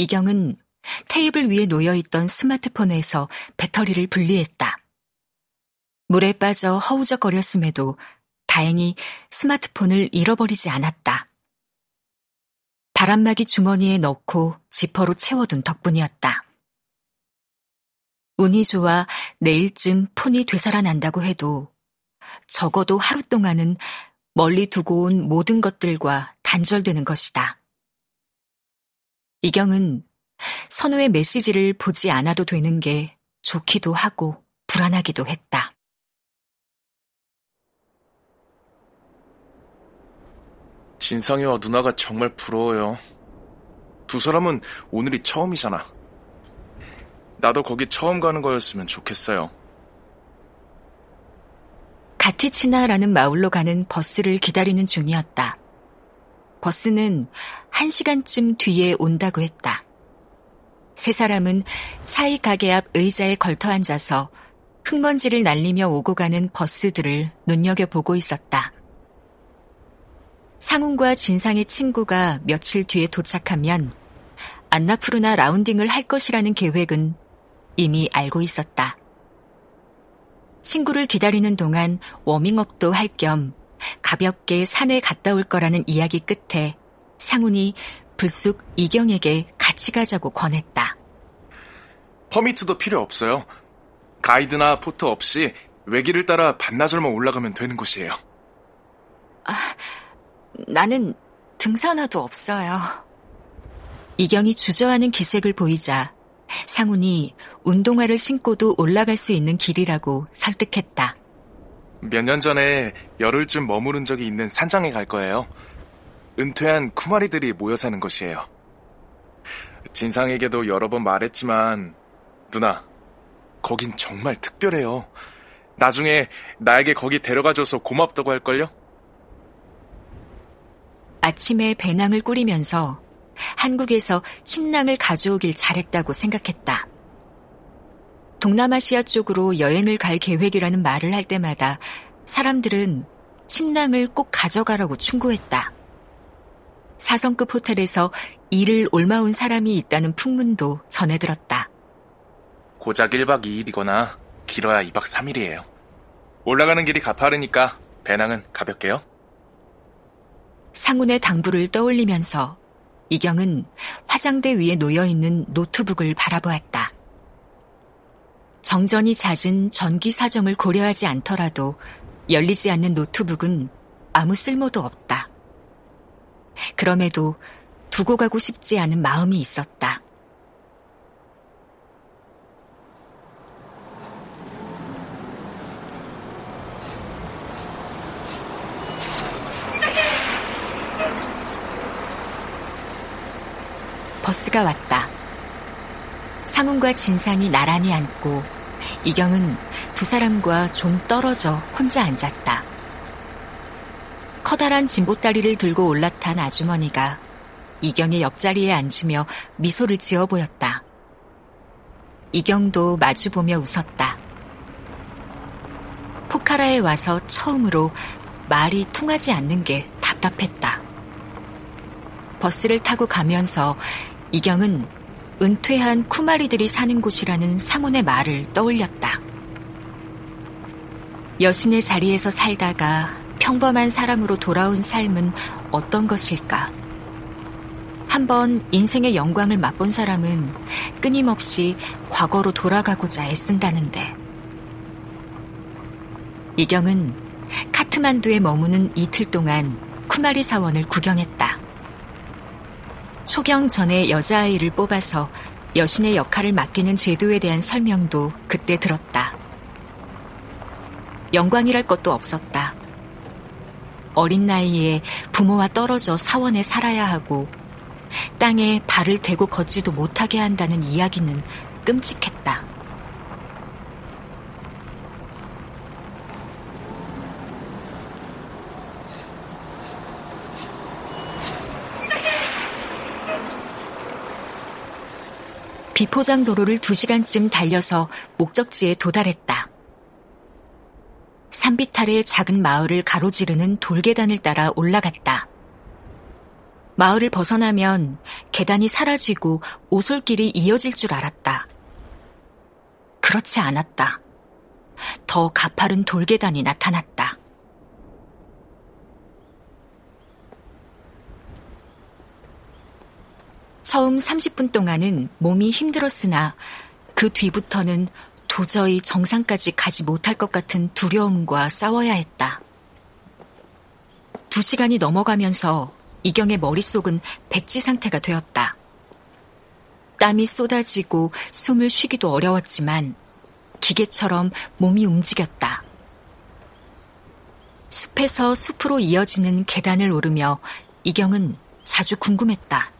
이경은 테이블 위에 놓여 있던 스마트폰에서 배터리를 분리했다. 물에 빠져 허우적거렸음에도 다행히 스마트폰을 잃어버리지 않았다. 바람막이 주머니에 넣고 지퍼로 채워둔 덕분이었다. 운이 좋아 내일쯤 폰이 되살아난다고 해도 적어도 하루 동안은 멀리 두고 온 모든 것들과 단절되는 것이다. 이경은 선우의 메시지를 보지 않아도 되는 게 좋기도 하고 불안하기도 했다. 진상이와 누나가 정말 부러워요. 두 사람은 오늘이 처음이잖아. 나도 거기 처음 가는 거였으면 좋겠어요. 가티치나라는 마을로 가는 버스를 기다리는 중이었다. 버스는 한 시간쯤 뒤에 온다고 했다. 세 사람은 차이 가게 앞 의자에 걸터 앉아서 흙먼지를 날리며 오고 가는 버스들을 눈여겨보고 있었다. 상훈과 진상의 친구가 며칠 뒤에 도착하면 안나푸르나 라운딩을 할 것이라는 계획은 이미 알고 있었다. 친구를 기다리는 동안 워밍업도 할 겸 가볍게 산에 갔다 올 거라는 이야기 끝에 상훈이 불쑥 이경에게 같이 가자고 권했다. 퍼미트도 필요 없어요. 가이드나 포터 없이 외길을 따라 반나절만 올라가면 되는 곳이에요. 아, 나는 등산화도 없어요. 이경이 주저하는 기색을 보이자 상훈이 운동화를 신고도 올라갈 수 있는 길이라고 설득했다. 몇 년 전에 열흘쯤 머무른 적이 있는 산장에 갈 거예요. 은퇴한 쿠마리들이 모여 사는 곳이에요. 진상에게도 여러 번 말했지만, 누나, 거긴 정말 특별해요. 나중에 나에게 거기 데려가줘서 고맙다고 할걸요? 아침에 배낭을 꾸리면서 한국에서 침낭을 가져오길 잘했다고 생각했다. 동남아시아 쪽으로 여행을 갈 계획이라는 말을 할 때마다 사람들은 침낭을 꼭 가져가라고 충고했다. 사성급 호텔에서 일을 올마온 사람이 있다는 풍문도 전해들었다. 고작 1박 2일이거나 길어야 2박 3일이에요. 올라가는 길이 가파르니까 배낭은 가볍게요. 상훈의 당부를 떠올리면서 이경은 화장대 위에 놓여 있는 노트북을 바라보았다. 정전이 잦은 전기 사정을 고려하지 않더라도 열리지 않는 노트북은 아무 쓸모도 없다. 그럼에도 두고 가고 싶지 않은 마음이 있었다. 버스가 왔다. 상훈과 진상이 나란히 앉고 이경은 두 사람과 좀 떨어져 혼자 앉았다. 커다란 진보다리를 들고 올라탄 아주머니가 이경의 옆자리에 앉으며 미소를 지어 보였다. 이경도 마주보며 웃었다. 포카라에 와서 처음으로 말이 통하지 않는 게 답답했다. 버스를 타고 가면서 이경은 은퇴한 쿠마리들이 사는 곳이라는 상훈의 말을 떠올렸다. 여신의 자리에서 살다가 평범한 사람으로 돌아온 삶은 어떤 것일까? 한번 인생의 영광을 맛본 사람은 끊임없이 과거로 돌아가고자 애쓴다는데. 이경은 카트만두에 머무는 이틀 동안 쿠마리 사원을 구경했다. 초경 전에 여자아이를 뽑아서 여신의 역할을 맡기는 제도에 대한 설명도 그때 들었다. 영광이랄 것도 없었다. 어린 나이에 부모와 떨어져 사원에 살아야 하고 땅에 발을 대고 걷지도 못하게 한다는 이야기는 끔찍했다. 비포장 도로를 2시간쯤 달려서 목적지에 도달했다. 산비탈의 작은 마을을 가로지르는 돌계단을 따라 올라갔다. 마을을 벗어나면 계단이 사라지고 오솔길이 이어질 줄 알았다. 그렇지 않았다. 더 가파른 돌계단이 나타났다. 처음 30분 동안은 몸이 힘들었으나 그 뒤부터는 도저히 정상까지 가지 못할 것 같은 두려움과 싸워야 했다. 두 시간이 넘어가면서 이경의 머릿속은 백지 상태가 되었다. 땀이 쏟아지고 숨을 쉬기도 어려웠지만 기계처럼 몸이 움직였다. 숲에서 숲으로 이어지는 계단을 오르며 이경은 자주 궁금했다.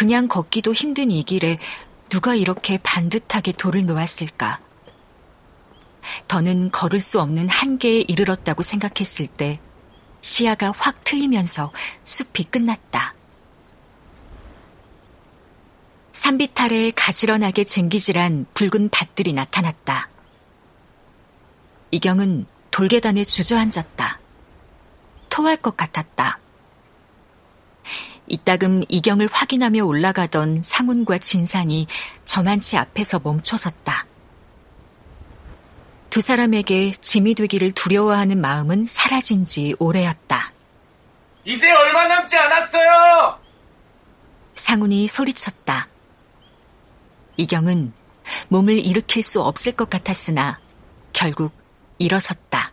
그냥 걷기도 힘든 이 길에 누가 이렇게 반듯하게 돌을 놓았을까? 더는 걸을 수 없는 한계에 이르렀다고 생각했을 때 시야가 확 트이면서 숲이 끝났다. 산비탈에 가지런하게 쟁기질한 붉은 밭들이 나타났다. 이경은 돌계단에 주저앉았다. 토할 것 같았다. 이따금 이경을 확인하며 올라가던 상훈과 진상이 저만치 앞에서 멈춰섰다. 두 사람에게 짐이 되기를 두려워하는 마음은 사라진 지 오래였다. 이제 얼마 남지 않았어요! 상훈이 소리쳤다. 이경은 몸을 일으킬 수 없을 것 같았으나 결국 일어섰다.